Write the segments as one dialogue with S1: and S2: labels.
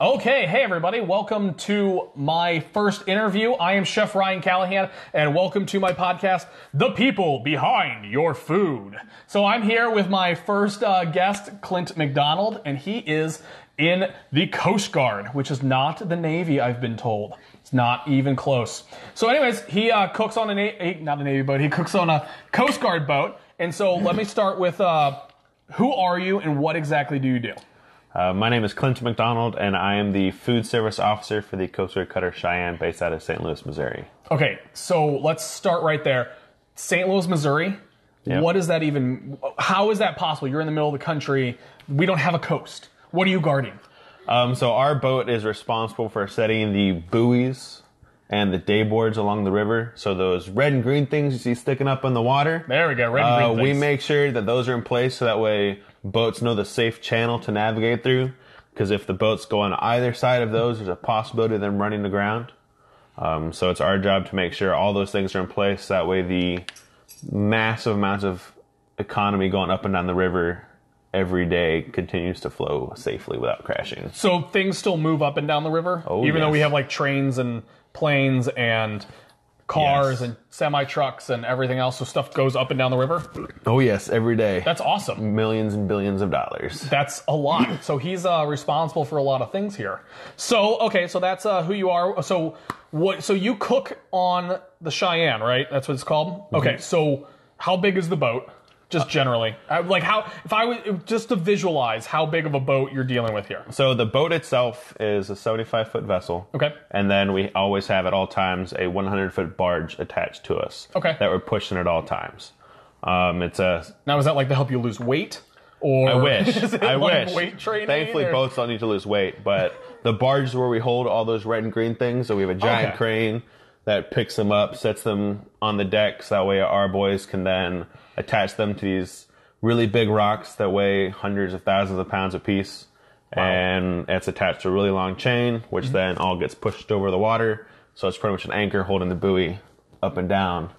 S1: Okay, hey everybody, welcome to my first interview. I am Chef Ryan Callahan, and welcome to my podcast, The People Behind Your Food. So I'm here with my first uh, guest, Clint McDonald, and he is in the Coast Guard, which is not the Navy, I've been told. It's not even close. So, anyways, he uh, cooks on a na- not a Navy boat. He cooks on a Coast Guard boat. And so, let me start with uh, who are you and what exactly do you do?
S2: Uh, my name is Clint McDonald, and I am the food service officer for the Coast Guard Cutter Cheyenne, based out of St. Louis, Missouri.
S1: Okay, so let's start right there. St. Louis, Missouri.
S2: Yep.
S1: What is that even? How is that possible? You're in the middle of the country. We don't have a coast. What are you guarding?
S2: Um, so our boat is responsible for setting the buoys and the day boards along the river. So those red and green things you see sticking up in the water.
S1: There we go. Red and
S2: Uh,
S1: green
S2: we make sure that those are in place so that way boats know the safe channel to navigate through. Because if the boats go on either side of those, there's a possibility of them running aground. Um, so it's our job to make sure all those things are in place. That way, the massive amounts of economy going up and down the river every day continues to flow safely without crashing.
S1: So things still move up and down the river,
S2: Oh,
S1: even though we have like trains and planes and cars
S2: Yes.
S1: and semi trucks and everything else. So stuff goes up and down the river.
S2: Oh yes, every day.
S1: That's awesome.
S2: millions and billions of dollars.
S1: That's a lot. So he's uh, responsible for a lot of things here. So okay, so that's uh, who you are. So what? So you cook on the Cheyenne, right? That's what it's called. Okay. So how big is the boat? Just generally, Uh, like how if I was just to visualize how big of a boat you're dealing with here.
S2: So the boat itself is a 75 foot vessel.
S1: Okay.
S2: And then we always have at all times a 100 foot barge attached to us.
S1: Okay.
S2: That we're pushing at all times. Um, it's a.
S1: Now is that like to help you lose weight? Or
S2: I wish.
S1: is it
S2: I
S1: like
S2: wish.
S1: Weight training.
S2: Thankfully,
S1: or-
S2: boats don't need to lose weight, but the barge is where we hold all those red and green things. So we have a giant
S1: Okay.
S2: crane that picks them up, sets them on the deck, so that way our boys can then attach them to these really big rocks that weigh hundreds of thousands of pounds a apiece. And it's attached to a really long chain, which
S1: Mm-hmm.
S2: then all gets pushed over the water. So it's pretty much an anchor holding the buoy up and down.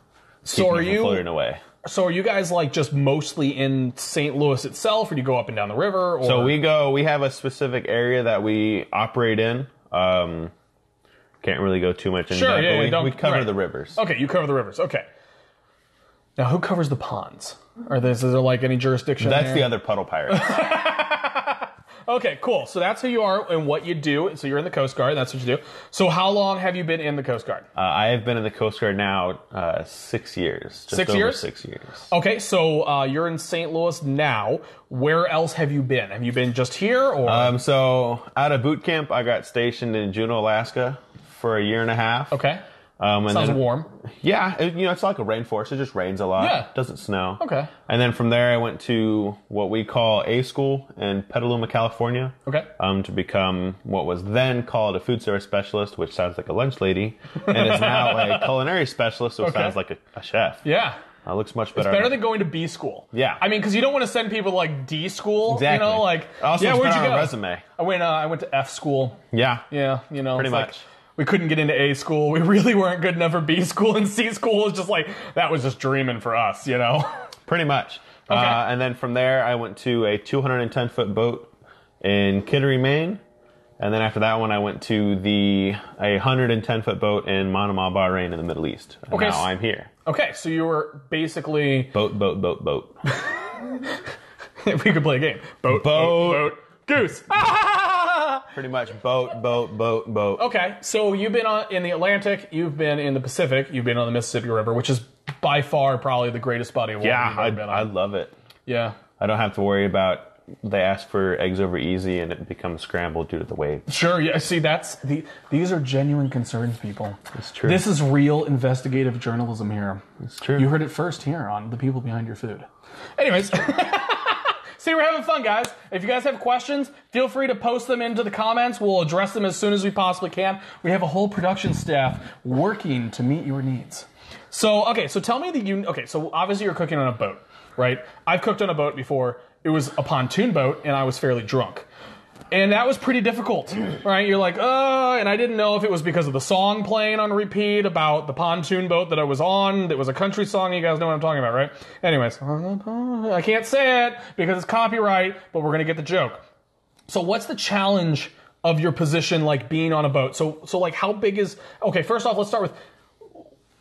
S1: So are you?
S2: floating away?
S1: So are you guys like just mostly in St. Louis itself, or do you go up and down the river? Or?
S2: So we go. We have a specific area that we operate in. Um, can't really go too much into
S1: Sure,
S2: that,
S1: yeah,
S2: but
S1: yeah,
S2: we, we cover
S1: right.
S2: the rivers.
S1: Okay, you cover the rivers. Okay. Now, who covers the ponds? Are there, is there like any jurisdiction?
S2: That's
S1: there?
S2: the other puddle pirates.
S1: Okay, cool. So that's who you are and what you do. So you're in the Coast Guard. That's what you do. So how long have you been in the Coast Guard?
S2: uh, I have been in the Coast Guard now uh, six years. Just
S1: Six years?
S2: Six years.
S1: Okay, so uh, you're in St. Louis now. Where else have you been? Have you been just here, or
S2: Um, so out of boot camp, I got stationed in Juneau, Alaska, for a year and a half.
S1: okay?
S2: Um, and
S1: Sounds
S2: then,
S1: warm.
S2: Yeah, it, you know, it's like a rainforest. It just rains a lot.
S1: Yeah.
S2: doesn't snow.
S1: Okay.
S2: And then from there, I went to what we call A school in Petaluma, California.
S1: Okay.
S2: Um, to become what was then called a food service specialist, which sounds like a lunch lady, and is now a culinary specialist, which
S1: Okay.
S2: sounds like a, a chef.
S1: Yeah.
S2: Uh, looks much better.
S1: Better than going to B school.
S2: Yeah.
S1: I mean, because you don't want to send people to, like D school.
S2: Exactly.
S1: You know, like
S2: Also,
S1: yeah,
S2: it's
S1: where'd you go?
S2: a resume.
S1: I went. Uh, I went to F school.
S2: Yeah.
S1: Yeah, you know,
S2: Pretty
S1: it's like,
S2: much.
S1: We couldn't get into A school. We really weren't good enough for B school, and C school was just like that was just dreaming for us, you know.
S2: Pretty much.
S1: Okay.
S2: Uh, and then from there, I went to a 210 foot boat in Kittery, Maine. And then after that one, I went to the a 110 foot boat in Manama, Bahrain, in the Middle East. And
S1: Okay,
S2: Now I'm here.
S1: Okay, so you were basically
S2: Boat, boat, boat, boat.
S1: if we could play a game, boat, boat,
S2: Boat.
S1: boat, goose.
S2: Pretty much boat, boat, boat, boat.
S1: Okay, so you've been on, in the Atlantic, you've been in the Pacific, you've been on the Mississippi River, which is by far probably the greatest body of water
S2: Yeah,
S1: you've
S2: I, I love it.
S1: yeah.
S2: I don't have to worry about they ask for eggs over easy and it becomes scrambled due to the waves.
S1: Sure. Yeah. See, that's the. These are genuine concerns, people.
S2: It's true.
S1: This is real investigative journalism here.
S2: It's true.
S1: You heard it first here on the people behind your food. Anyways. See, we're having fun, guys. If you guys have questions, feel free to post them into the comments. We'll address them as soon as we possibly can. We have a whole production staff working to meet your needs. So, okay, so tell me the you. Okay, so obviously you're cooking on a boat, right? I've cooked on a boat before. It was a pontoon boat, and I was fairly drunk. And that was pretty difficult, right? You're like, uh, and I didn't know if it was because of the song playing on repeat about the pontoon boat that I was on. That was a country song. You guys know what I'm talking about, right? Anyways, I can't say it because it's copyright, but we're gonna get the joke. So, what's the challenge of your position, like being on a boat. So, so like, how big is? Okay, first off, let's start with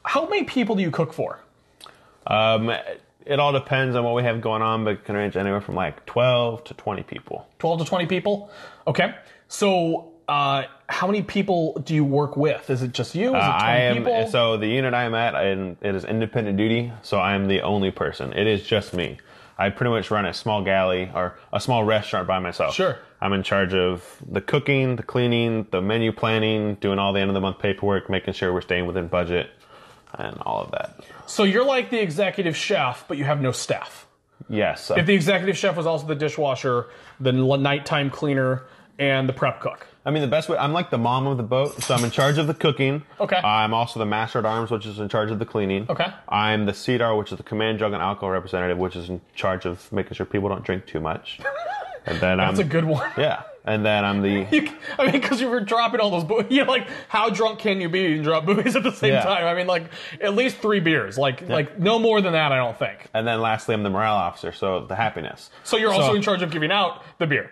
S1: how many people do you cook for?
S2: Um, it all depends on what we have going on, but it can range anywhere from like 12 to 20 people.
S1: 12 to 20 people. Okay. So, uh, how many people do you work with? Is it just you? Is it 20
S2: Uh, I am
S1: people?
S2: so the unit I am at, and it is independent duty, so I am the only person. It is just me. I pretty much run a small galley or a small restaurant by myself.
S1: Sure.
S2: I'm in charge of the cooking, the cleaning, the menu planning, doing all the end of the month paperwork, making sure we're staying within budget, and all of that.
S1: So you're like the executive chef, but you have no staff.
S2: Yes.
S1: If the executive chef was also the dishwasher, the nighttime cleaner, and the prep cook.
S2: I mean, the best way, I'm like the mom of the boat, so I'm in charge of the cooking.
S1: Okay.
S2: I'm also the master at arms, which is in charge of the cleaning.
S1: Okay.
S2: I'm the CDAR, which is the command drug and alcohol representative, which is in charge of making sure people don't drink too much. And then
S1: That's
S2: I'm,
S1: a good one.
S2: yeah. And then I'm the,
S1: You, I mean, because you were dropping all those buoys. You're like, how drunk can you be and drop buoys at the same
S2: Yeah.
S1: time? I mean, like, at least three beers. Like, like no more than that, I don't think.
S2: and then lastly, I'm the morale officer, so the happiness.
S1: So you're also in charge of giving out the beer.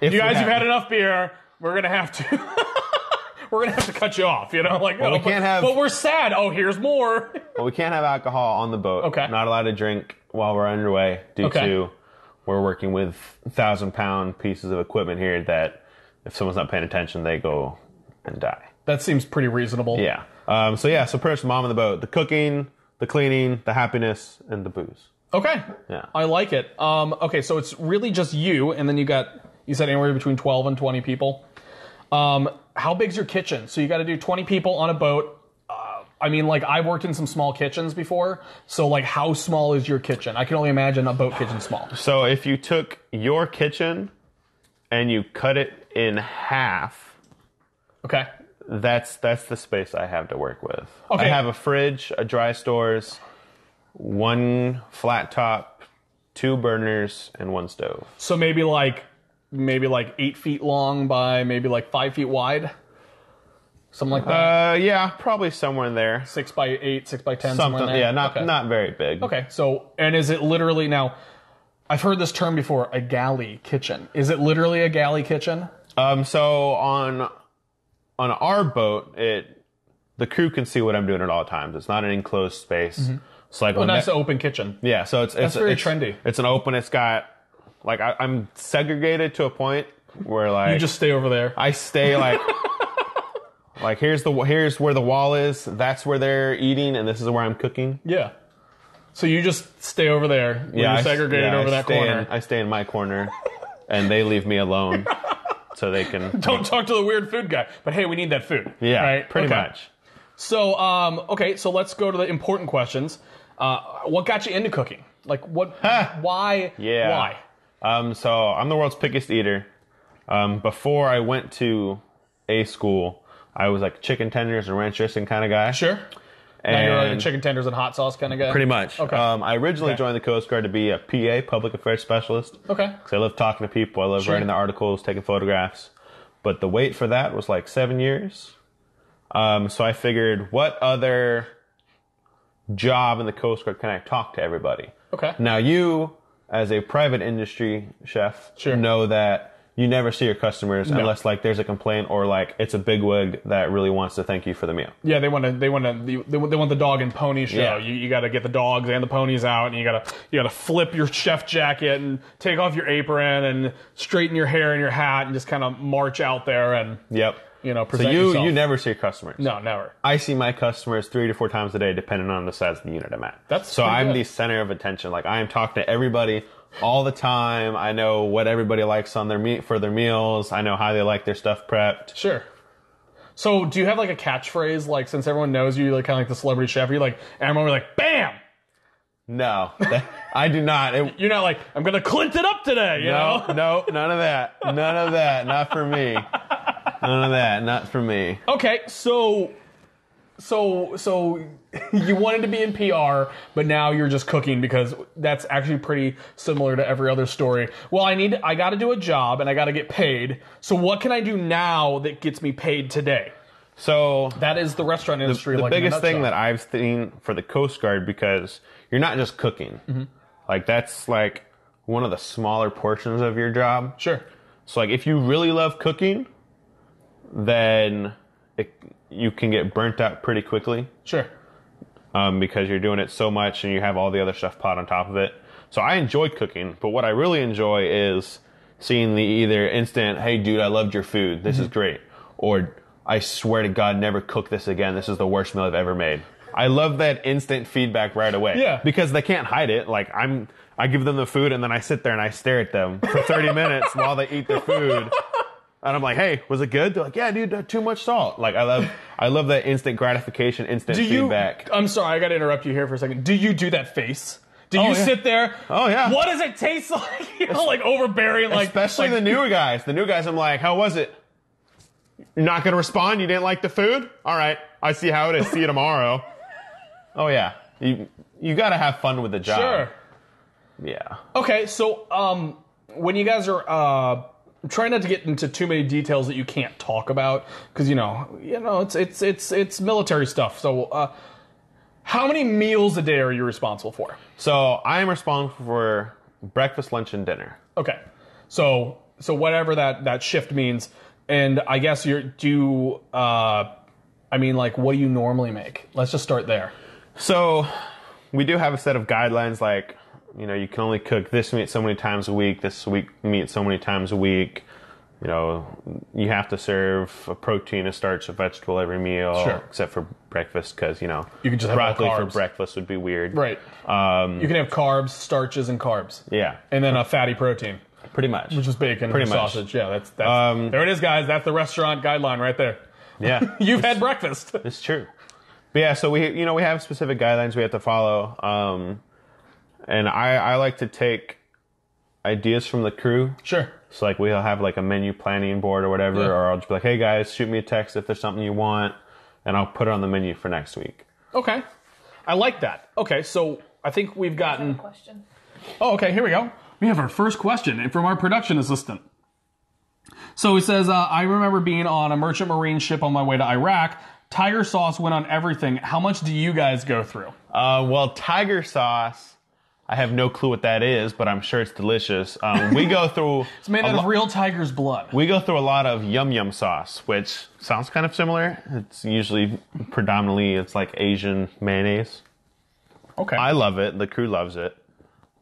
S2: If
S1: You guys,
S2: have-
S1: had enough beer. We're gonna have to. we're gonna have to cut you off. You know, like
S2: we
S1: oh, but-
S2: can't have-
S1: But we're sad. Oh, here's more.
S2: Well, we can't have alcohol on the boat.
S1: Okay.
S2: Not allowed to drink while we're underway due
S1: Okay.
S2: to we're working with thousand pound pieces of equipment here that if someone's not paying attention, they go and die.
S1: that seems pretty reasonable.
S2: Yeah. Um, so yeah, so pretty much mom of the boat. The cooking, the cleaning, the happiness, and the booze.
S1: Okay.
S2: Yeah.
S1: I like it. Um, okay, so it's really just you, and then you got you said anywhere between twelve and twenty people. Um, how big's your kitchen? So you got to do twenty people on a boat. I mean, like I've worked in some small kitchens before. So like, how small is your kitchen? I can only imagine a boat kitchen small.
S2: So if you took your kitchen and you cut it in half,
S1: Okay.
S2: that's that's the space I have to work with.
S1: Okay.
S2: I have a fridge, a dry stores, one flat top, two burners, and one stove.
S1: So maybe like maybe like eight feet long by maybe like five feet wide, something like that.
S2: Uh, yeah, probably somewhere in there.
S1: six by eight, six by ten, somewhere
S2: Something,
S1: in there.
S2: yeah, not
S1: Okay.
S2: not very big.
S1: Okay, so and is it literally now? I've heard this term before, a galley kitchen. Is it literally a galley kitchen?
S2: Um, so on on our boat, it the crew can see what I'm doing at all times. It's not an enclosed space. It's like
S1: A
S2: when
S1: nice
S2: that-
S1: open kitchen.
S2: yeah. So it's it's
S1: very
S2: it's,
S1: trendy.
S2: It's an open. It's got like I, I'm segregated to a point where like
S1: You just stay over there.
S2: I stay like like here's the here's where the wall is. That's where they're eating, and this is where I'm cooking.
S1: Yeah. So you just stay over there.
S2: Yeah,
S1: you're segregated
S2: yeah,
S1: over
S2: I
S1: that
S2: stay
S1: corner.
S2: In, I stay in my corner, and they leave me alone, so they can.
S1: Don't talk to the weird food guy. But hey, we need that food.
S2: Yeah,
S1: right?
S2: pretty
S1: Okay.
S2: much.
S1: So, um, okay, so let's go to the important questions. Uh, what got you into cooking? Like, what? why?
S2: Yeah.
S1: Why?
S2: Um, so I'm the world's pickiest eater. Um, before I went to a school, I was like chicken tenders and ranch dressing kind of guy.
S1: Sure. Now you're like a
S2: And
S1: chicken tenders and hot sauce kind of guy.
S2: pretty much.
S1: Okay.
S2: Um, I originally
S1: Okay.
S2: joined the Coast Guard to be a PA, public affairs specialist.
S1: Okay.
S2: Because I love talking to people. I love
S1: Sure.
S2: writing the articles, taking photographs. But the wait for that was like seven years. Um, so I figured, what other job in the Coast Guard can I talk to everybody?
S1: Okay.
S2: Now you, as a private industry chef,
S1: Sure.
S2: know that you never see your customers unless like there's a complaint or like it's a bigwig that really wants to thank you for the meal.
S1: Yeah, they want to. They want to. They, want- they want the dog and pony show.
S2: Yeah.
S1: You, you got to get the dogs and the ponies out, and you got to you got to flip your chef jacket and take off your apron and straighten your hair and your hat and just kind of march out there and
S2: Yep.
S1: you know
S2: So you
S1: yourself.
S2: you never see your customers.
S1: no, never.
S2: I see my customers three to four times a day, depending on the size of the unit I'm at.
S1: That's
S2: so I'm
S1: good.
S2: the center of attention. Like I am talking to everybody all the time. I know what everybody likes on their meat for their meals. I know how they like their stuff prepped.
S1: Sure. So, do you have like a catchphrase? Like, since everyone knows you, you're like kind of like the celebrity chef. You're like, and everyone will be like, "Bam!"
S2: No, that- I do not. It,
S1: You're not like, "I'm gonna Clint it up today," you
S2: no,
S1: know?
S2: no, none of that. None of that. Not for me. None of that. Not for me.
S1: Okay, so, so, so you wanted to be in PR, but now you're just cooking because that's actually pretty similar to every other story. Well, I need, I got to do a job and I got to get paid. So, what can I do now that gets me paid today?
S2: So
S1: That is the restaurant industry.
S2: the
S1: like, in a
S2: biggest thing that I've seen for the Coast Guard because you're not just cooking.
S1: Mm-hmm.
S2: Like that's like one of the smaller portions of your job.
S1: sure.
S2: So like if you really love cooking, then it, you can get burnt out pretty quickly
S1: Sure.
S2: um, because you're doing it so much and you have all the other stuff pot on top of it. So I enjoy cooking, but what I really enjoy is seeing the either instant, "Hey, dude, I loved your food. This is
S1: Mm-hmm.
S2: great," or "I swear to God, never cook this again. This is the worst meal I've ever made." I love that instant feedback right away.
S1: Yeah.
S2: because they can't hide it. Like I'm, I give them the food and then I sit there and I stare at them for 30 minutes while they eat their food. And I'm like, "Hey, was it good?" They're like, "Yeah, dude, too much salt." Like I love, I love that instant gratification, instant
S1: Do you?
S2: feedback.
S1: I'm sorry, I got to interrupt you here for a second. Do you do that face? Do
S2: Oh,
S1: you
S2: yeah.
S1: sit there?
S2: Oh, yeah.
S1: What does it taste like? You know, like overbearing, like
S2: Especially
S1: like,
S2: the newer guys. The new guys, I'm like, how was it? You're not to respond? You didn't like the food? All right. I see how it is. See you tomorrow. oh, yeah. You, you got to have fun with the job.
S1: Sure.
S2: Yeah.
S1: Okay, so um, when you guys are uh, try not to get into too many details that you can't talk about because you know you know it's it's it's it's military stuff. So uh, how many meals a day are you responsible for?
S2: So I'm responsible for breakfast, lunch, and dinner.
S1: Okay, so so whatever that that shift means, and I guess you're do. You, uh, I mean, like, what do you normally make? Let's just start there.
S2: So we do have a set of guidelines like, you know, you can only cook this meat so many times a week, this week meat so many times a week. You know, you have to serve a protein, a starch, a vegetable every meal,
S1: Sure.
S2: except for breakfast because you know
S1: You can just
S2: broccoli for breakfast would be weird.
S1: Right.
S2: Um,
S1: You can have carbs, starches, and carbs,
S2: yeah,
S1: and then a fatty protein.
S2: pretty much.
S1: Which is bacon
S2: Pretty
S1: and
S2: much.
S1: sausage. Yeah, that's, that's
S2: Um,
S1: there it is, guys. That's the restaurant guideline right there.
S2: yeah,
S1: You've had breakfast.
S2: it's true. But yeah, so we you know we have specific guidelines we have to follow, um, and I I like to take ideas from the crew
S1: Sure.
S2: So like we'll have like a menu planning board or whatever,
S1: Yeah.
S2: or I'll just be like, hey guys, shoot me a text if there's something you want, and I'll put it on the menu for next week.
S1: Okay. I like that. Okay, so I think we've gotten.
S3: Question.
S1: Oh, okay. Here we go. We have our first question from our production assistant. So he says, uh, "I remember being on a merchant marine ship on my way to Iraq. Tiger sauce went on everything. How much do you guys go through?"
S2: Uh, well, tiger sauce, I have no clue what that is, but I'm sure it's delicious. Um, we go through
S1: It's made out
S2: lo-
S1: of real tiger's blood.
S2: we go through a lot of yum yum sauce, which sounds kind of similar. It's usually predominantly it's like Asian mayonnaise.
S1: Okay.
S2: I love it. The crew loves it.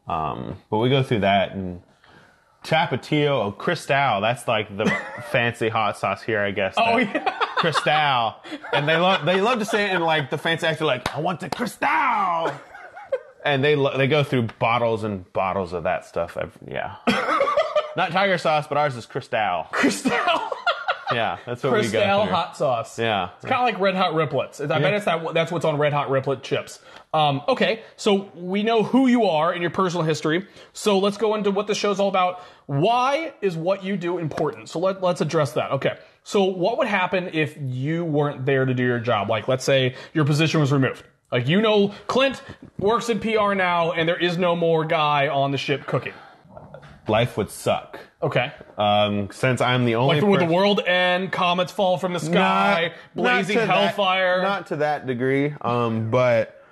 S2: Um, but we go through that and Tapatio, oh, Cristal. That's like the fancy hot sauce here, I guess.
S1: oh
S2: that-
S1: yeah.
S2: Cristal, and they love they love to say it in like the fancy accent, like I want the Cristal, and they lo- they go through bottles and bottles of that stuff. ev- Yeah, not tiger sauce, but ours is Cristal.
S1: Cristal.
S2: Yeah, that's what we
S1: Cristal
S2: go through.
S1: hot sauce.
S2: Yeah,
S1: It's kind of like Red Hot Riplets. I bet it's that. That's what's on Red Hot Riplet chips. Um, okay, so we know who you are and your personal history. So let's go into what the show's all about. Why is what you do important? So let, let's address that. Okay, so what would happen if you weren't there to do your job? Like, let's say your position was removed. Like, you know, Clint works in PR now, and there is no more guy on the ship cooking.
S2: life would suck.
S1: Okay,
S2: Um, since I'm the only
S1: like would the world end? Comets fall from the sky? blazing
S2: to that-
S1: hellfire?
S2: not to that degree, um, but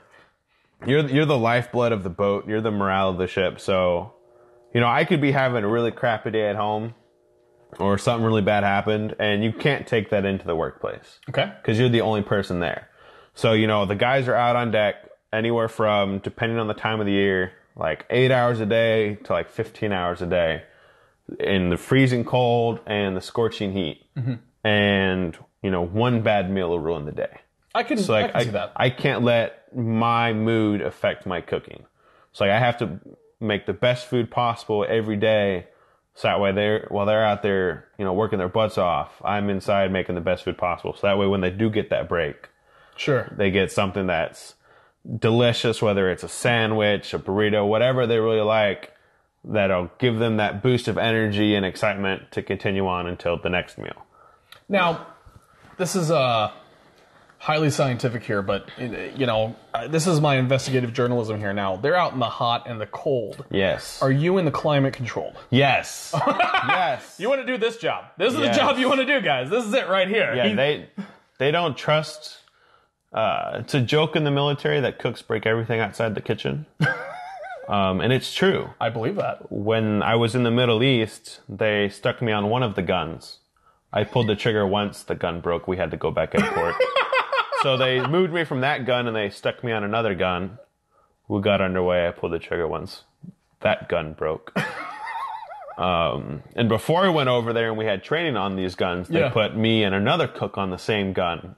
S2: you're you're the lifeblood of the boat. You're the morale of the ship. So, you know, I could be having a really crappy day at home, or something really bad happened, and you can't take that into the workplace
S1: okay.
S2: because you're the only person there. So, you know, the guys are out on deck anywhere from, depending on the time of the year, like eight hours a day to like 15 hours a day in the freezing cold and the scorching heat. Mm-hmm. And, you know, one bad meal will ruin the day.
S1: I can,
S2: So, like,
S1: I can see that.
S2: I can't let my mood affect my cooking. So, like, I have to make the best food possible every day. So that way they're, while they're out there, you know, working their butts off, I'm inside making the best food possible. So that way when they do get that break,
S1: Sure.
S2: they get something that's delicious, whether it's a sandwich, a burrito, whatever they really like, that'll give them that boost of energy and excitement to continue on until the next meal.
S1: Now, this is uh, highly scientific here, but you know, this is my investigative journalism here. Now, they're out in the hot and the cold.
S2: Yes.
S1: Are you in the climate control?
S2: yes. yes.
S1: You want to do this job? This is
S2: Yes.
S1: the job you want to do, guys. This is it right here.
S2: yeah,
S1: He-
S2: they they don't trust. Uh, it's a joke in the military that cooks break everything outside the kitchen, um, and it's true.
S1: I believe that.
S2: when I was in the Middle East, they stuck me on one of the guns I pulled the trigger once, the gun broke. We had to go back in port. so they moved me from that gun and they stuck me on another gun. We got underway. I pulled the trigger once. That gun broke. um, and before we went over there and we had training on these guns, they
S1: Yeah.
S2: put me and another cook on the same gun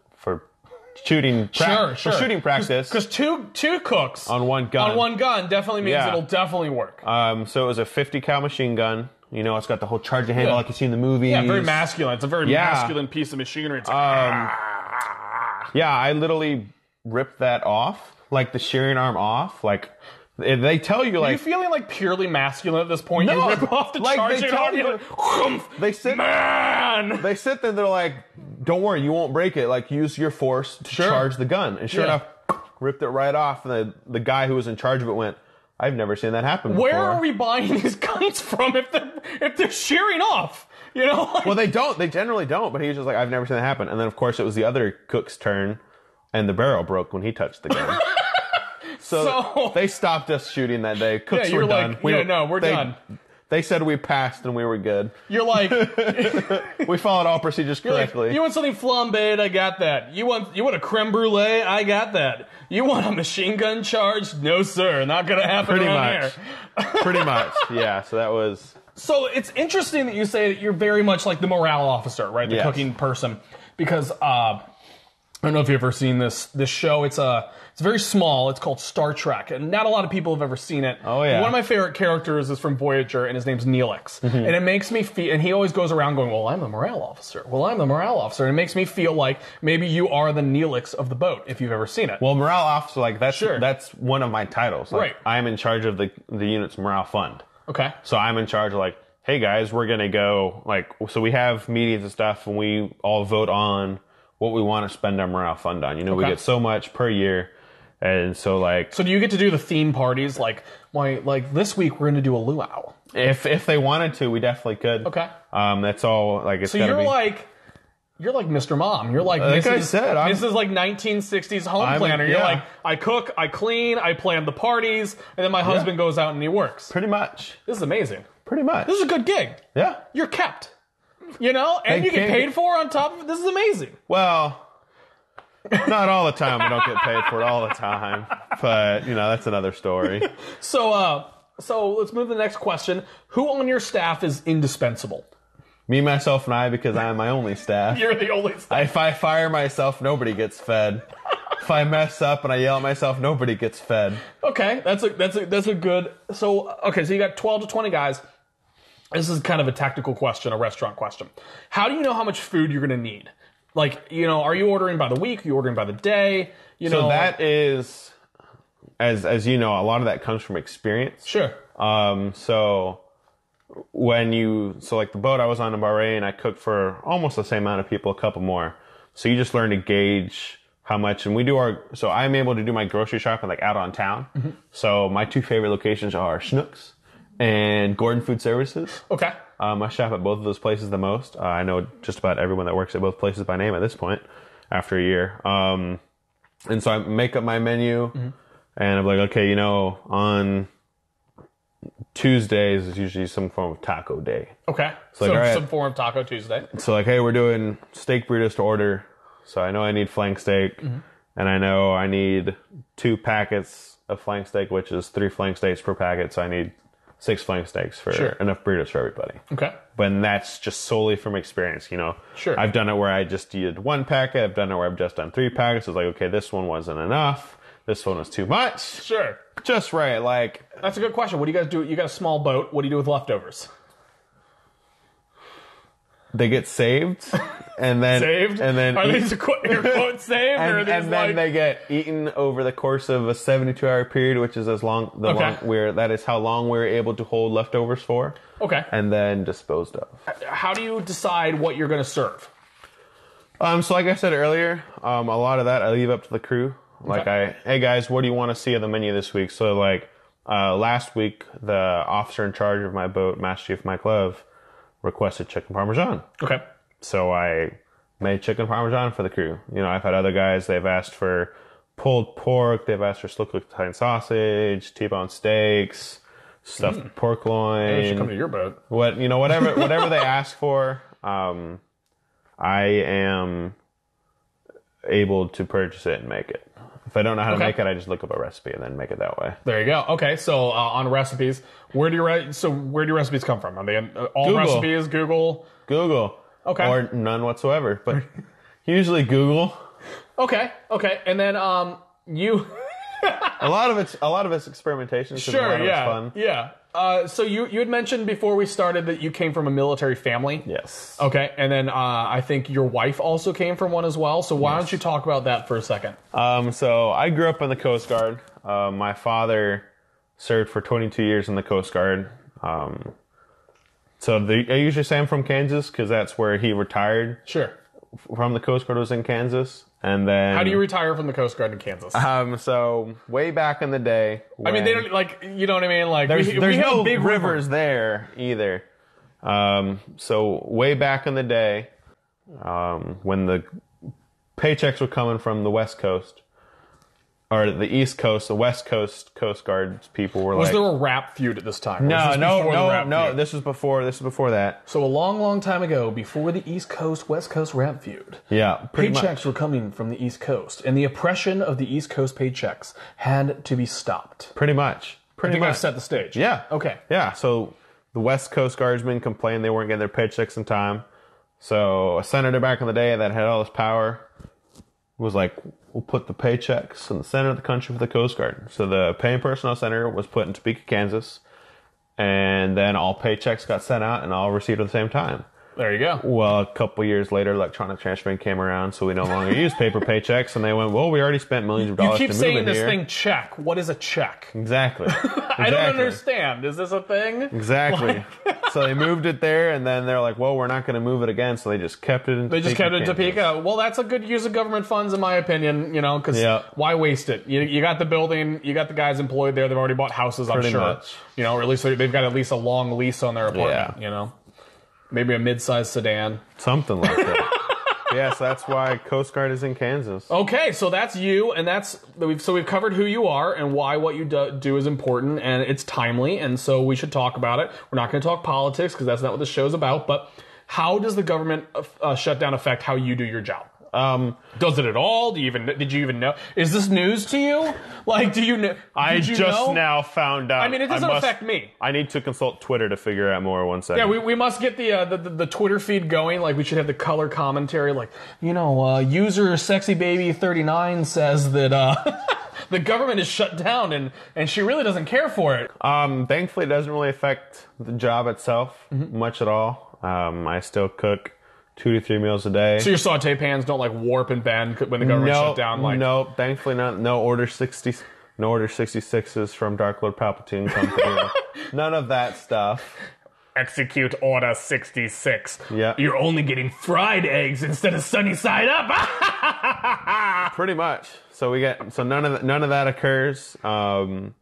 S2: shooting pra-
S1: Sure,
S2: for
S1: sure.
S2: shooting practice
S1: Because two two cooks
S2: on one gun.
S1: on one gun definitely means
S2: Yeah.
S1: it'll definitely work.
S2: Um, so it was a 50 cal machine gun. You know, it's got the whole charging handle
S1: Yeah.
S2: like you see in the movie.
S1: yeah, very masculine. It's a very
S2: Yeah.
S1: masculine piece of machinery. Like,
S2: Um, yeah, I literally ripped that off, like the shearing arm off. Like they- they tell you, like.
S1: Are you feeling like purely masculine at this point?
S2: No,
S1: you rip off the
S2: like, they
S1: charging
S2: tell you-
S1: like,
S2: they sit,
S1: man.
S2: they sit there. They're like, "Don't worry, you won't break it. Like use your force to
S1: Sure.
S2: charge the gun." And sure
S1: Yeah.
S2: enough, ripped it right off. And the the guy who was in charge of it went, "I've never seen that happen
S1: Where
S2: before."
S1: are we buying these guns from if they're if they're shearing off? You know, like,
S2: Well, they don't. They generally don't. But he was just like, I've never seen that happen. And then, of course, it was the other cook's turn, and the barrel broke when he touched the gun. so,
S1: So-
S2: they stopped us shooting that day. Cooks
S1: Yeah,
S2: were
S1: like,
S2: done. We
S1: yeah,
S2: were-
S1: no, we're
S2: they-
S1: done.
S2: They said we passed and we were good.
S1: you're like,
S2: We followed all procedures
S1: You're like,
S2: correctly.
S1: you want something flambéed? I got that. You want you want a creme brulee? I got that. You want a machine gun charge? No, sir. Not gonna happen
S2: Pretty much. Pretty much. Yeah. So that was.
S1: So it's interesting that you say that you're very much like the morale officer, right? The
S2: Yes.
S1: cooking person, because uh, I don't know if you've ever seen this this show. It's a it's very small. It's called Star Trek, and not a lot of people have ever seen it.
S2: Oh, yeah.
S1: One of my favorite characters is from Voyager, and his name's Neelix,
S2: Mm-hmm.
S1: and it makes me feel. And he always goes around going, "Well, I'm the morale officer. Well, I'm the morale officer," and it makes me feel like maybe you are the Neelix of the boat if you've ever seen it.
S2: Well, morale officer, like that's
S1: Sure.
S2: that's one of my titles. Like,
S1: Right.
S2: I'm in charge of the the unit's morale fund.
S1: okay.
S2: So I'm in charge of like, hey guys, we're gonna go like so we have meetings and stuff and we all vote on what we want to spend our morale fund on. You know, we get so much per year. And so like
S1: So do you get to do the theme parties like why like this week we're going to do a luau?
S2: if if they wanted to, we definitely could.
S1: Okay.
S2: Um that's all like it's
S1: So you're
S2: be
S1: like, you're like Mr. Mom. You're like
S2: Like
S1: Mrs.
S2: I said, I'm-
S1: Mrs. like 1960s home
S2: I'm-
S1: planner. You're
S2: yeah.
S1: like, I cook, I clean, I plan the parties, and then my husband goes out and he works.
S2: pretty much.
S1: This is amazing.
S2: Pretty much.
S1: This is a good gig.
S2: yeah.
S1: You're kept. You know, and
S2: They
S1: you get
S2: can't-
S1: paid for on top of it. This is amazing.
S2: Well, not all the time. We don't get paid for it all the time. But, you know, that's another story.
S1: So, uh, so let's move to the next question. Who on your staff is indispensable?
S2: Me, myself, and I, because I am my only staff.
S1: You're the only staff.
S2: If I fire myself, nobody gets fed. if I mess up and I yell at myself, nobody gets fed.
S1: Okay, that's a that's a that's a good. So okay, so you got twelve to twenty guys. This is kind of a tactical question, a restaurant question. How do you know how much food you're going to need? Like, you know, are you ordering by the week? Are you ordering by the day? You
S2: So
S1: know,
S2: that is, as as you know, a lot of that comes from experience.
S1: sure.
S2: Um, so when you so like the boat I was on in Bahrain, I cooked for almost the same amount of people, a couple more. So you just learn to gauge how much, and we do our. So I'm able to do my grocery shopping like out on town. So my two favorite locations are Schnucks and Gordon Food Services.
S1: Okay.
S2: Um, I shop at both of those places the most. Uh, I know just about everyone that works at both places by name at this point after a year. Um, and so I make up my menu and I'm like, okay, you know, on Tuesdays is usually some form of taco day.
S1: Okay. So,
S2: like, all right.
S1: some form of Taco Tuesday.
S2: So like, hey, we're doing steak burritos to order. So I know I need flank steak and I know I need two packets of flank steak, which is three flank steaks per packet. So I need six flank steaks for
S1: Sure.
S2: enough burritos for everybody.
S1: Okay.
S2: but that's just solely from experience. You know,
S1: Sure.
S2: I've done it where I just did one packet. I've done it where I've just done three packets. It's like, okay, this one wasn't enough. This one was too much.
S1: Sure.
S2: Just right. Like,
S1: That's a good question. What do you guys do? You got a small boat. What do you do with leftovers?
S2: They get saved, and then
S1: Saved?
S2: and then
S1: are
S2: eat-
S1: these qu- your quotes saved, or are
S2: and,
S1: these
S2: and then
S1: like?
S2: they get eaten over the course of a seventy-two hour period, which is as long the
S1: Okay.
S2: long where that is how long we're able to hold leftovers for,
S1: okay.
S2: and then disposed of.
S1: How do you decide what you're going to serve?
S2: Um, so like I said earlier, um, a lot of that I leave up to the crew. Like
S1: Okay.
S2: I, hey guys, what do you want to see on the menu this week? So like, uh, last week, the officer in charge of my boat, Master Chief Mike Love, requested chicken parmesan.
S1: Okay.
S2: So I made chicken parmesan for the crew. You know, I've had other guys, they've asked for pulled pork, they've asked for slow cooked Italian sausage, T-bone steaks, stuffed pork
S1: loin. Should come to your boat.
S2: what, you know, whatever, whatever they ask for. Um, I am able to purchase it and make it. If I don't know how to make it, I just look up a recipe and then make it that way.
S1: There you go. Okay, so uh, on recipes, where do your re- so where do your recipes come from? Are they uh, all
S2: Google.
S1: recipes? Google.
S2: Google.
S1: Okay.
S2: Or none whatsoever. But usually Google.
S1: Okay, okay, and then um, you.
S2: A lot of it's a lot of it's experimentation.
S1: Sure. Yeah.
S2: It's fun.
S1: Yeah. Uh, so you you had mentioned before we started that you came from a military family.
S2: Yes.
S1: Okay, and then uh, I think your wife also came from one as well. So why don't you talk about that for a second?
S2: Um, so I grew up in the Coast Guard. Uh, my father served for 22 years in the Coast Guard. Um, so the, I usually say I'm from Kansas because that's where he retired
S1: Sure.
S2: from the Coast Guard was in Kansas. And then
S1: How do you retire from the Coast Guard in Kansas?
S2: Um, so way back in the day,
S1: I mean, they
S2: when-
S1: don't like you know what I mean. Like
S2: There's,
S1: we,
S2: there's
S1: we
S2: no
S1: big river.
S2: rivers there either. Um, so way back in the day, um, when the paychecks were coming from the West Coast or the East Coast, the West Coast Coast Guard people were like
S1: Was
S2: like,
S1: there a rap feud at this time? Or was
S2: no,
S1: this
S2: no,
S1: before the
S2: no,
S1: rap
S2: no.
S1: feud?
S2: This was before. This was before that.
S1: So a long, long time ago, before the East Coast West Coast rap feud,
S2: Yeah, pretty
S1: paychecks
S2: much.
S1: were coming from the East Coast, and the oppression of the East Coast paychecks had to be stopped.
S2: Pretty much.
S1: I
S2: Pretty
S1: think I
S2: much.
S1: set the stage.
S2: Yeah.
S1: Okay.
S2: Yeah. So the West Coast Guardsmen complained they weren't getting their paychecks in time. So a senator back in the day that had all this power was like, we'll put the paychecks in the center of the country for the Coast Guard. So the pay and personnel center was put in Topeka, Kansas. And then all paychecks got sent out and all received at the same time.
S1: There you go.
S2: Well, a couple years later, electronic transferring came around, so we no longer use paper paychecks. And they went, well, we already spent millions of dollars." You keep
S1: saying
S2: in
S1: this
S2: here.
S1: thing check. What is a check?
S2: Exactly.
S1: I don't understand. Is this a thing?
S2: Exactly. so they moved it there, and then they're like, "Well, we're not going to move it again." So they just kept it in.
S1: They just kept it in
S2: Kansas.
S1: Topeka. Well, that's a good use of government funds, in my opinion. You know, because
S2: Yeah.
S1: why waste it? You, you got the building, you got the guys employed there. They've already bought houses, I'm
S2: Pretty
S1: sure.
S2: much.
S1: You know, or at least they- they've got at least a long lease on their apartment.
S2: Yeah.
S1: You know, maybe a mid-sized sedan.
S2: Something like that. yes, that's why Coast Guard is in Kansas.
S1: Okay, so that's you, and that's we've so we've covered who you are and why what you do, do is important and it's timely, and so we should talk about it. We're not going to talk politics because that's not what the show's about. But how does the government uh, shutdown affect how you do your job?
S2: Um,
S1: Does it at all? Do you even did you even know? Is this news to you? Like, do you know?
S2: I
S1: you
S2: just
S1: know?
S2: now found out.
S1: I mean, it doesn't
S2: must-
S1: affect me.
S2: I need to consult Twitter to figure out more. One second.
S1: Yeah, we, we must get the, uh, the the the Twitter feed going. Like, we should have the color commentary. Like, you know, uh, user sexy baby thirty nine says that uh, the government is shut down, and and she really doesn't care for it.
S2: Um, thankfully, it doesn't really affect the job itself
S1: Mm-hmm.
S2: much at all. Um, I still cook two to three meals a day.
S1: So your saute pans don't like warp and bend when the government
S2: no,
S1: shut down. Like,
S2: no, thankfully not. No order sixty, no order sixty sixes from Dark Lord Palpatine company. None of that stuff.
S1: execute order sixty six.
S2: Yeah.
S1: you're only getting fried eggs instead of sunny side up.
S2: Pretty much. So we get so none of that, none of that occurs. Um,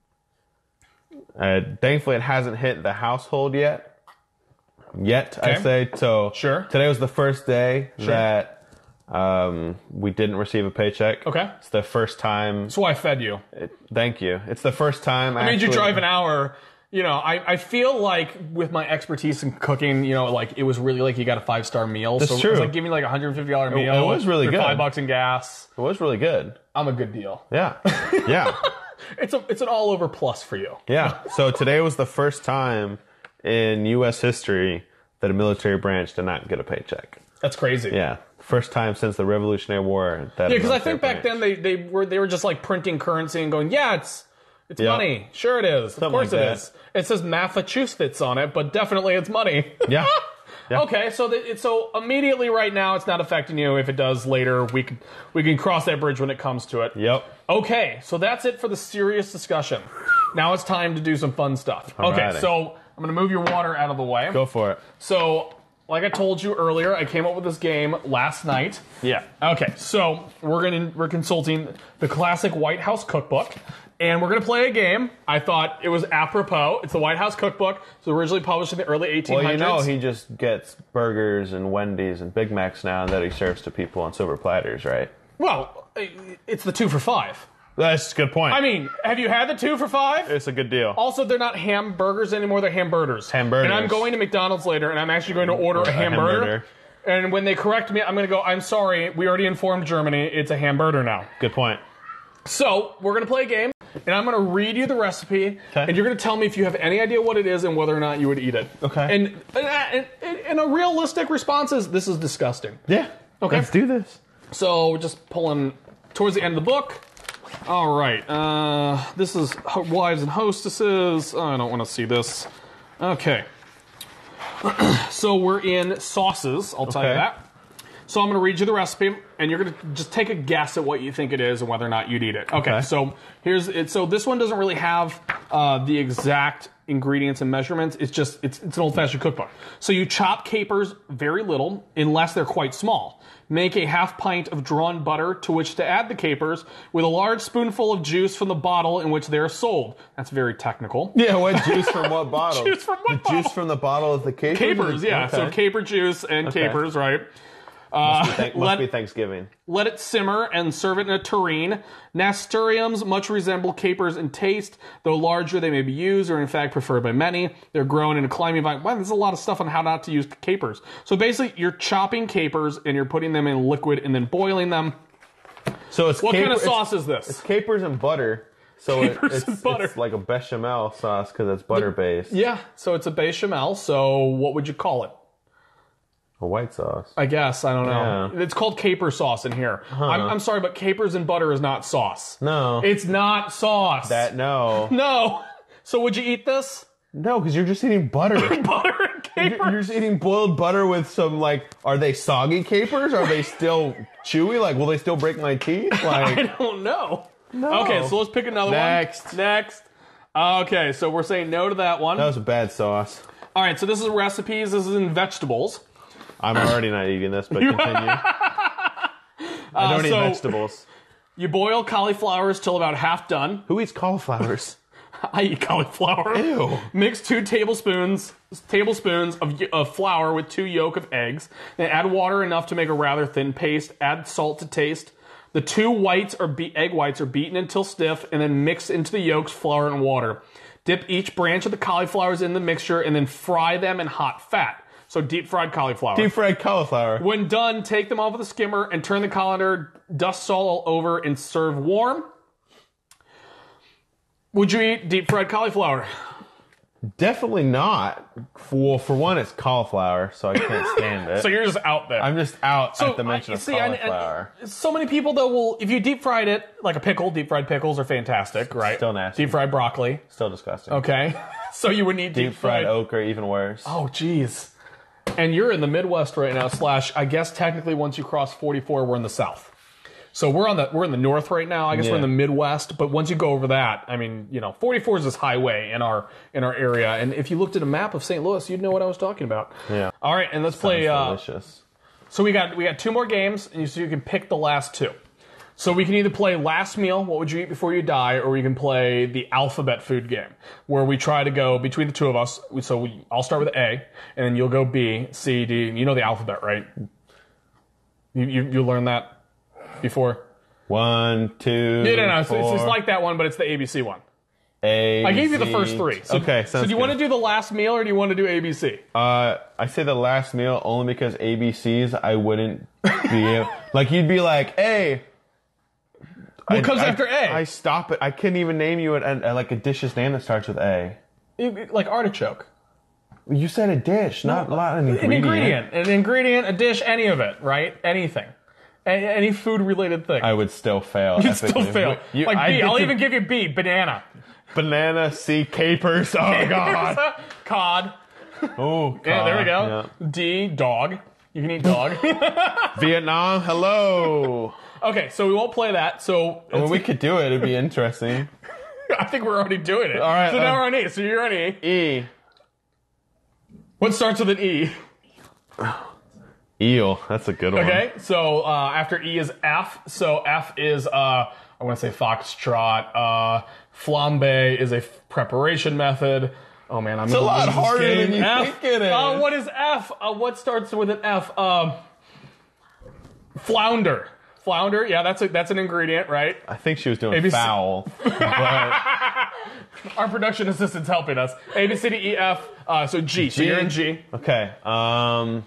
S2: uh, thankfully, it hasn't hit the household yet. Yet I say so.
S1: Sure.
S2: Today was the first day that um, we didn't receive a paycheck.
S1: Okay.
S2: It's the first time.
S1: That's why I fed you.
S2: Thank you. It's the first time.
S1: I made you drive an hour. You know, I, I feel like with my expertise in cooking, you know, like it was really like you got a five star meal.
S2: That's
S1: so it
S2: true.
S1: was like giving me like a hundred and fifty dollar meal.
S2: it was really good.
S1: Five bucks in gas.
S2: It was really good.
S1: I'm a good deal.
S2: Yeah. Yeah.
S1: It's a it's an all over plus for you.
S2: Yeah. So today was the first time in U.S. history that a military branch did not get a paycheck.
S1: That's crazy.
S2: Yeah. First time since the Revolutionary War. That
S1: Yeah, because I think back then they, they were they were just like printing currency and going, yeah, it's it's
S2: Yeah.
S1: money. Sure, it is. of course
S2: like
S1: it
S2: that.
S1: is. It says Massachusetts on it, but definitely it's money.
S2: Yeah. Yeah.
S1: Okay, so the, so immediately right now it's not affecting you. If it does later, we can we can cross that bridge when it comes to it.
S2: Yep.
S1: Okay, so that's it for the serious discussion. Now it's time to do some fun stuff. Okay, so I'm gonna move your water out of the way.
S2: Go for it.
S1: So, like I told you earlier, I came up with this game last night.
S2: Yeah.
S1: Okay, so we're gonna we're consulting the classic White House cookbook, and we're gonna play a game. I thought it was apropos. It's the White House cookbook. It was originally published in the early 1800s.
S2: Well, you know, he just gets burgers and Wendy's and Big Macs now that he serves to people on silver platters, right?
S1: well, it's the two for five.
S2: That's a good point.
S1: I mean, have you had the two for five?
S2: it's a good deal.
S1: Also, they're not hamburgers anymore; they're hamburgers.
S2: Hamburgers.
S1: And I'm going to McDonald's later, and I'm actually going to order a hamburger. hamburger. And when they correct me, I'm going to go, I'm sorry, we already informed Germany, it's a hamburger now.
S2: Good point.
S1: So, we're going to play a game, and I'm going to read you the recipe,
S2: Okay.
S1: and you're going to tell me if you have any idea what it is and whether or not you would eat it.
S2: Okay.
S1: And, and, and, and a realistic response is, this is disgusting.
S2: Yeah.
S1: Okay.
S2: Let's do this.
S1: So, we're just pulling towards the end of the book. All right. Uh, this is wives and hostesses. Oh, I don't want to see this. Okay. so we're in sauces. I'll tell you that. So I'm going to read you the recipe, and you're going to just take a guess at what you think it is and whether or not you'd eat it. Okay.
S2: Okay.
S1: So here's it. So this one doesn't really have uh, the exact ingredients and measurements. It's just it's it's an old-fashioned cookbook. So you chop capers very little, unless they're quite small. Make a half pint of drawn butter to which to add the capers with a large spoonful of juice from the bottle in which they are sold. That's very technical.
S2: Yeah, what juice from what bottle?
S1: Juice from what
S2: the
S1: bottle?
S2: juice from the bottle of the capers.
S1: Capers, yeah. So caper juice and
S2: Okay.
S1: capers, right?
S2: Must, be, uh, thank- must
S1: let-
S2: be Thanksgiving.
S1: Let it simmer and serve it in a tureen. Nasturtiums much resemble capers in taste, though larger they may be used or in fact preferred by many. They're grown in a climbing vine. Wow, there's a lot of stuff on how not to use capers. So basically, you're chopping capers and you're putting them in liquid and then boiling them.
S2: So it's
S1: What
S2: caper,
S1: kind of sauce is this?
S2: It's capers and butter. So it- it's,
S1: butter.
S2: it's like a bechamel sauce because it's butter based.
S1: Yeah, so it's a bechamel. So what would you call it?
S2: A white sauce.
S1: I guess I don't know. It's called caper sauce in here. I'm, I'm sorry, but capers and butter is not sauce.
S2: No.
S1: It's not sauce.
S2: that no.
S1: no. So would you eat this?
S2: No, because you're just eating butter.
S1: Butter and capers.
S2: You're you're just eating boiled butter with some like. Are they soggy capers? Are they still chewy? Like, will they still break my teeth?
S1: Like I
S2: Like,
S1: don't know. No. Okay, so let's pick another one.
S2: Next.
S1: one. Next. Okay, so we're saying no to that one.
S2: that was a bad sauce.
S1: All right, so this is recipes. This is in vegetables.
S2: I'm already not eating this, but continue. I don't uh, eat
S1: so-
S2: vegetables.
S1: You boil cauliflowers till about half done.
S2: Who eats cauliflowers?
S1: I eat cauliflower.
S2: Ew.
S1: Mix two tablespoons tablespoons of, y- of flour with two yolk of eggs. Then add water enough to make a rather thin paste. Add salt to taste. The two whites or be- egg whites are beaten until stiff, and then mix into the yolks, flour, and water. Dip each branch of the cauliflowers in the mixture, and then fry them in hot fat. So deep fried cauliflower.
S2: Deep fried cauliflower.
S1: When done, take them off with a skimmer and turn the colander, dust salt all over, and serve warm. Would you eat deep fried cauliflower?
S2: Definitely not. Well, for one, it's cauliflower, so I can't stand it.
S1: So you're just out there.
S2: I'm just out at the
S1: I-
S2: mention of
S1: see, I- I-
S2: cauliflower.
S1: so many people though will, if you deep fried it like a pickle, deep fried pickles are fantastic, right?
S2: Still nasty.
S1: Deep fried broccoli,
S2: Still disgusting.
S1: okay. so you would need deep,
S2: Deep fried okra, even worse.
S1: Oh, jeez. And you're in the Midwest right now. Slash, I guess technically once you cross 44, we're in the South. So we're on the we're in the North right now. I guess we're in the Midwest. But once you go over that, I mean, you know, 44 is this highway in our in our area. And if you looked at a map of St. Louis, you'd know what I was talking about.
S2: Yeah.
S1: All right, and let's play.
S2: Sounds
S1: Uh,
S2: delicious.
S1: so we got we got two more games, and you, so you can pick the last two. So we can either play last meal, what would you eat before you die, or we can play the alphabet food game, where we try to go between the two of us. So we, I'll start with A, and then you'll go B, C, D. You know the alphabet, right? You you, you learned that before?
S2: One, two.
S1: No, no, no. It's, it's it's like that one, but it's the ABC one.
S2: A,
S1: I gave you the first three. So,
S2: okay,
S1: So do you
S2: good.
S1: want to do the last meal, or do you want to do ABC?
S2: Uh, I say the last meal only because ABCs I wouldn't be able, like you'd be like, hey.
S1: What
S2: I-
S1: comes
S2: I-
S1: after A?
S2: I stop it. I couldn't even name you an, an, uh, like a dish's name that starts with A.
S1: Like artichoke.
S2: You said a dish, not, not an ingredient.
S1: An ingredient, an ingredient, a dish, any of it, right? Anything, A- any food related thing.
S2: I would still fail.
S1: You'd still fail.
S2: You-
S1: like
S2: I
S1: B,
S2: get
S1: I'll even give you B, banana.
S2: banana, C, capers. Oh god.
S1: Cod.
S2: Oh,
S1: Yeah, there we
S2: God.
S1: go. D, dog. You can eat dog.
S2: Vietnam. Hello.
S1: Okay, so we won't play that. So
S2: I mean, we could do it. It'd be interesting.
S1: I think we're already doing it.
S2: All right,
S1: So now
S2: uh,
S1: we're on E. So you're on E.
S2: E.
S1: What starts with an E?
S2: Eel. That's a good one.
S1: Okay, so uh, after E is F. So F is uh, I want to say foxtrot. Uh, flambe is a f- preparation method. Oh man, I'm
S2: It's a lot harder than you
S1: F,
S2: think it is.
S1: Uh, what is F? Uh, what starts with an F? Um, flounder. Flounder. Yeah, that's a, that's an ingredient, right?
S2: I think she was doing
S1: ABC.
S2: foul. but
S1: Our production assistant's helping us. A B C D E F. Uh, so G. So
S2: G.
S1: you're in G.
S2: okay. Um,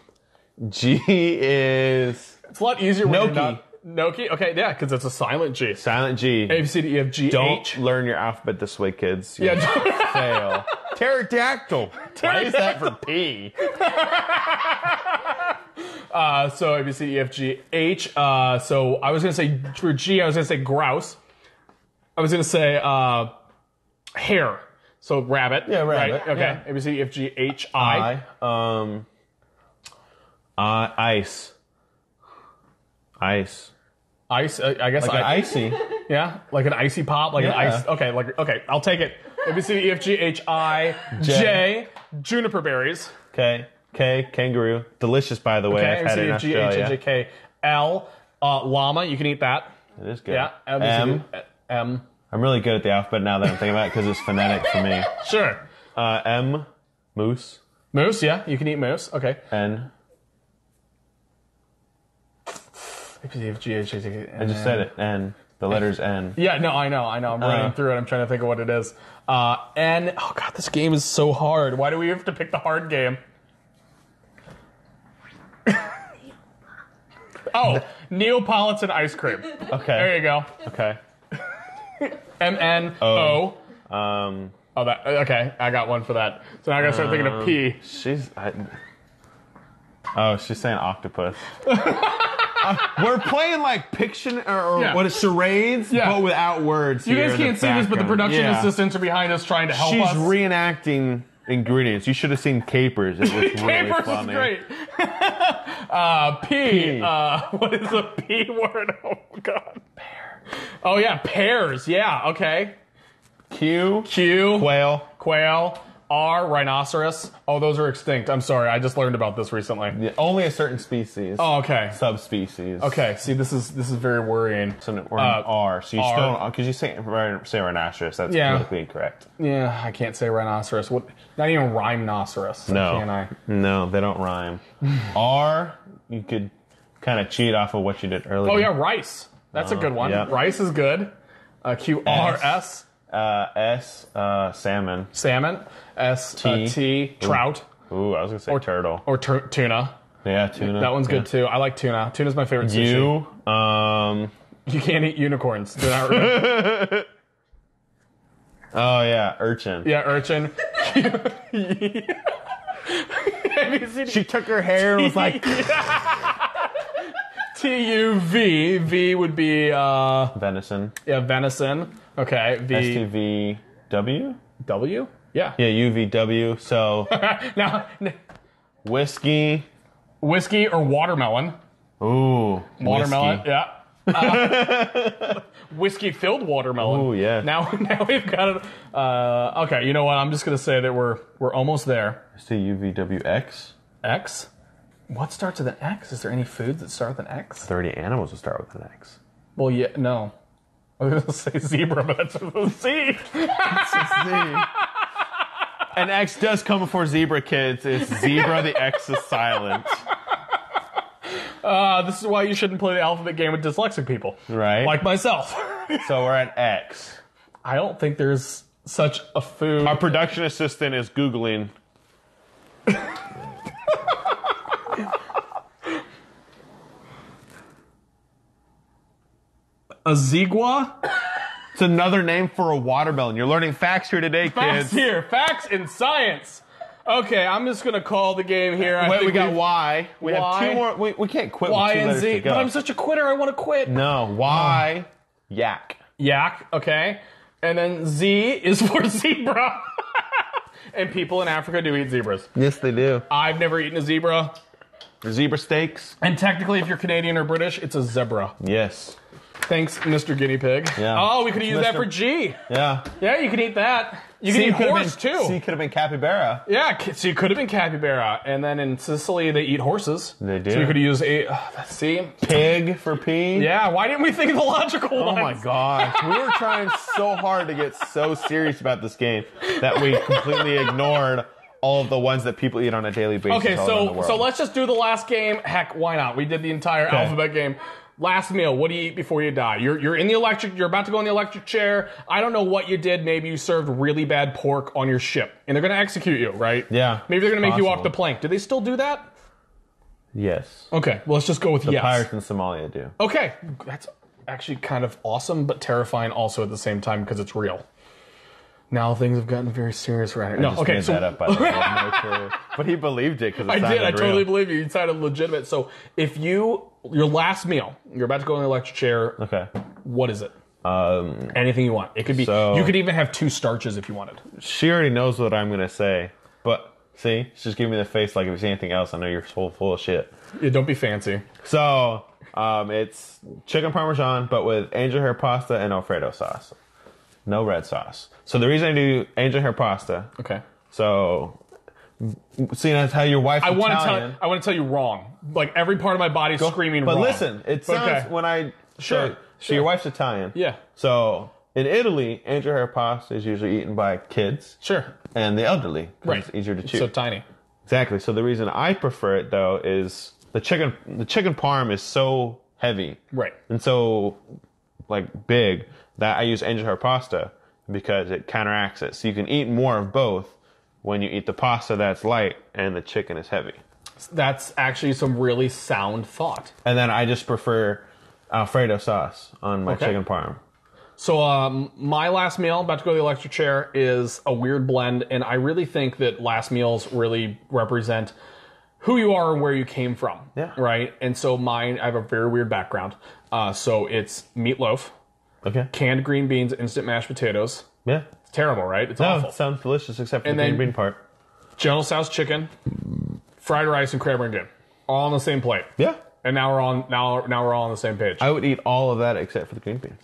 S2: G is
S1: It's a lot easier when you're
S2: Gnocchi.
S1: not. Gnocchi? Okay, yeah, because it's a silent G.
S2: silent G.
S1: A, B, C, D, E, F, G,
S2: Don't
S1: H.
S2: learn your alphabet this way, kids. You
S1: Yeah,
S2: fail. Pterodactyl. Why is that for P?
S1: uh, so A, B, C, D, E, F, G, H. Uh, so I was going to say, for G, I was going to say grouse. I was going to say uh, hare. So rabbit.
S2: Yeah, rabbit,
S1: Right? Okay.
S2: yeah.
S1: A, B, C, D, E, F, G, H, I.
S2: I. Um. Uh, ice. Ice.
S1: Ice, uh, I guess
S2: Like an
S1: I,
S2: icy.
S1: Yeah, like an icy pop, like an ice. Okay, like okay, I'll take it. A B C D E F G H I J juniper berries.
S2: K. K. Kangaroo. Delicious, by the way.
S1: Okay,
S2: I've had it in
S1: F G H I
S2: Australia.
S1: J K L uh, llama. You can eat that.
S2: It is good.
S1: Yeah. A, B, C,
S2: M.
S1: M.
S2: I'm really good at the alphabet now that I'm thinking about it because it's phonetic for me.
S1: Sure.
S2: Uh, M. Moose.
S1: Moose. Yeah, you can eat moose. Okay.
S2: N.
S1: A B C D E F G H I J K.
S2: I just said it. N. The letters N.
S1: Yeah, no, I know, I know. I'm running
S2: Uh.
S1: through it. I'm trying to think of what it is. Uh, and oh god, this game is so hard. Why do we have to pick the hard game? Oh, Neapolitan ice cream.
S2: Okay.
S1: There you go.
S2: Okay.
S1: M N O.
S2: Um.
S1: Oh, that okay. I got one for that. So now I gotta start thinking of P.
S2: She's. I, oh, she's saying octopus. Uh, we're playing like Piction or, or
S1: Yeah.
S2: what is charades,
S1: Yeah.
S2: but without words.
S1: You
S2: here
S1: guys
S2: in the
S1: can't see this, but the
S2: background.
S1: production
S2: Yeah.
S1: assistants are behind us trying to help us.
S2: She's
S1: us.
S2: reenacting ingredients. You should have seen capers. It was really
S1: Papers is
S2: funny.
S1: great. uh, P.
S2: P.
S1: Uh, what is a P word? Oh god. Pear. Oh yeah, pears. Yeah. Okay.
S2: Q.
S1: Q.
S2: Quail.
S1: Quail. R. Rhinoceros. Oh, those are extinct. I'm sorry. I just learned about this recently.
S2: Yeah, only a certain species.
S1: Oh, okay.
S2: Subspecies.
S1: Okay. See, this is this is very worrying.
S2: So we're
S1: Uh,
S2: R. So you
S1: R.
S2: still because you say say rhinoceros. That's
S1: Yeah.
S2: politically incorrect.
S1: Yeah, I can't say rhinoceros. What? Not even rhinoceros.
S2: No.
S1: Can I?
S2: No, they don't rhyme. R. You could kind of cheat off of what you did earlier.
S1: Oh yeah, rice. That's a good one.
S2: yeah.
S1: Rice is good. Uh, Q R S.
S2: Uh, S. Uh, salmon.
S1: Salmon. S T.
S2: T.
S1: T trout
S2: Ooh, I was gonna say or, turtle.
S1: or tur- tuna.
S2: Yeah, tuna.
S1: That one's good too. I like tuna. Tuna's my favorite sushi.
S2: U. Um.
S1: You can't eat unicorns. They're not real.
S2: Oh yeah, urchin.
S1: yeah, urchin.
S2: She took her hair and was like
S1: T U V. V would be uh
S2: venison.
S1: yeah venison. Okay. V
S2: STV W.
S1: W. Yeah.
S2: Yeah, UVW. So
S1: now
S2: whiskey.
S1: whiskey or watermelon.
S2: Ooh,
S1: Watermelon.
S2: whiskey.
S1: Yeah. Uh, whiskey filled watermelon.
S2: Ooh, yeah.
S1: Now, now we've got it. Uh, okay, you know what? I'm just gonna say that we're we're almost there.
S2: Say UVWX.
S1: X. What starts with an X? Is there any foods that start with an X?
S2: Thirty animals that start with an X.
S1: Well, yeah, no. I was gonna say zebra, but that's with a Z.
S2: An X does come before zebra, kids. It's zebra. the X is silent.
S1: Uh, this is why you shouldn't play the alphabet game with dyslexic people,
S2: Right.
S1: like myself.
S2: so we're at X.
S1: I don't think there's such a food.
S2: Our production assistant is googling.
S1: A xigua?
S2: It's another name for a watermelon. You're learning facts here today, kids.
S1: Facts
S2: kids.
S1: here. Facts in science. Okay, I'm just gonna call the game here. I
S2: Wait,
S1: think
S2: we got
S1: we've-
S2: Y. We
S1: Y.
S2: have two more. We, we can't quit
S1: Y
S2: with two
S1: and
S2: letters
S1: Z.
S2: to go.
S1: But I'm such a quitter. I want to quit.
S2: no, Y. Yak.
S1: Yak. Okay, and then Z is for zebra. and people in Africa do eat zebras.
S2: Yes, they do.
S1: I've never eaten a zebra.
S2: Zebra steaks.
S1: And technically, if you're Canadian or British, it's a zebra.
S2: Yes.
S1: Thanks, Mr. Guinea Pig.
S2: Yeah.
S1: Oh, we could have used that for G.
S2: Yeah.
S1: Yeah, you can eat that. You can eat
S2: could have
S1: horse
S2: been,
S1: too.
S2: C could have been capybara.
S1: Yeah, c- so you could have been capybara, and then in Sicily they eat horses.
S2: They do.
S1: So you could have used a. Uh, see,
S2: Pig for P.
S1: yeah. Why didn't we think of the logical one?
S2: Oh
S1: ones?
S2: my gosh. we were trying so hard to get so serious about this game that we completely ignored all of the ones that people eat on a daily basis.
S1: Okay,
S2: all around the
S1: so
S2: world.
S1: so let's just do the last game. Heck, why not? We did the entire alphabet game. Last meal. What do you eat before you die? You're you're in the electric. You're about to go in the electric chair. I don't know what you did. Maybe you served really bad pork on your ship, and they're gonna execute you, right?
S2: Yeah,
S1: Maybe they're gonna make you walk
S2: possible.
S1: the plank. Do they still do that?
S2: Yes.
S1: Okay, well, let's just go with
S2: The
S1: yes.
S2: pirates in Somalia do.
S1: Okay, that's actually kind of awesome, but terrifying also at the same time because it's real. Now things have gotten very serious right. No, okay,
S2: made
S1: so
S2: that up by the way. I have no clue. But he believed it because
S1: I did. I totally believe you. You sounded legitimate. So if you your last meal, you're about to go in the electric chair.
S2: Okay.
S1: What is it?
S2: Um,
S1: Anything you want. It could be.
S2: So-
S1: you could even have two starches if you wanted.
S2: she already knows what I'm gonna say, but see, she's just giving me the face like if you say anything else, I know you're full full of shit.
S1: Yeah, don't be fancy.
S2: So um, it's chicken parmesan, but with angel hair pasta and Alfredo sauce. No red sauce. So the reason I do angel hair pasta,
S1: Okay.
S2: so seeing as how your wife
S1: I want to tell. I want to tell you wrong. Like every part of my body is screaming wrong.
S2: But
S1: wrong.
S2: listen, it sounds
S1: okay.
S2: when I
S1: Sure,
S2: So, your wife's Italian.
S1: Yeah.
S2: So in Italy, angel hair pasta is usually eaten by kids
S1: Sure.
S2: and the elderly.
S1: Right.
S2: It's easier to chew.
S1: So tiny.
S2: Exactly. So the reason I prefer it though is the chicken the chicken parm is so heavy.
S1: Right.
S2: And so like big that I use angel hair pasta because it counteracts it. So you can eat more of both when you eat the pasta that's light and the chicken is heavy.
S1: That's actually some really sound thought.
S2: And then I just prefer Alfredo sauce on my
S1: Okay.
S2: chicken parm.
S1: So um, my last meal, about to go to the electric chair, is a weird blend, and I really think that last meals really represent who you are and where you came from.
S2: Yeah.
S1: Right. And so mine, I have a very weird background. Uh, so it's meatloaf,
S2: Okay.
S1: canned green beans, instant mashed potatoes.
S2: Yeah.
S1: It's terrible, right? It's
S2: No,
S1: awful.
S2: it sounds delicious except for
S1: And
S2: the green
S1: then-
S2: bean part.
S1: General Tso's chicken, fried rice, and cranberry and dip, all on the same plate.
S2: Yeah.
S1: And now we're on now now we're all on the same page.
S2: I would eat all of that except for the green beans.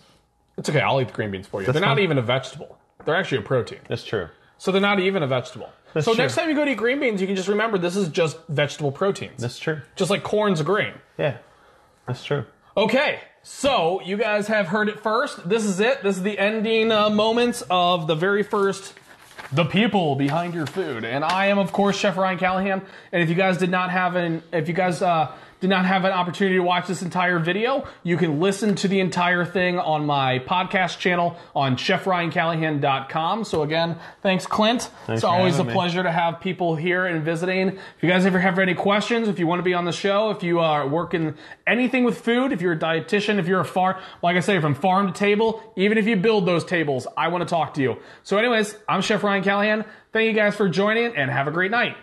S1: it's okay. I'll eat the green beans for you. they're not
S2: fine.
S1: even a vegetable. They're actually a protein.
S2: That's true.
S1: So they're not even a vegetable. so
S2: true.
S1: next time you go to eat green beans, you can just remember this is just vegetable proteins.
S2: That's true.
S1: just like corn's a grain.
S2: Yeah. That's true.
S1: Okay, so you guys have heard it first. This is it. This is the ending uh, moments of the very first the people behind your food. And I am, of course, Chef Ryan Callahan. And if you guys did not have an, if you guys uh, did not have an opportunity to watch this entire video, you can listen to the entire thing on my podcast channel on chefryancallahan.com. So again, thanks, Clint. it's
S2: for
S1: always a
S2: me.
S1: pleasure to have people here and visiting. If you guys ever have any questions, if you want to be on the show, if you are working anything with food, if you're a dietitian, if you're a farm, like I say, from farm to table, even if you build those tables, I want to talk to you. So anyways, I'm Chef Ryan Callahan. Thank you guys for joining and have a great night.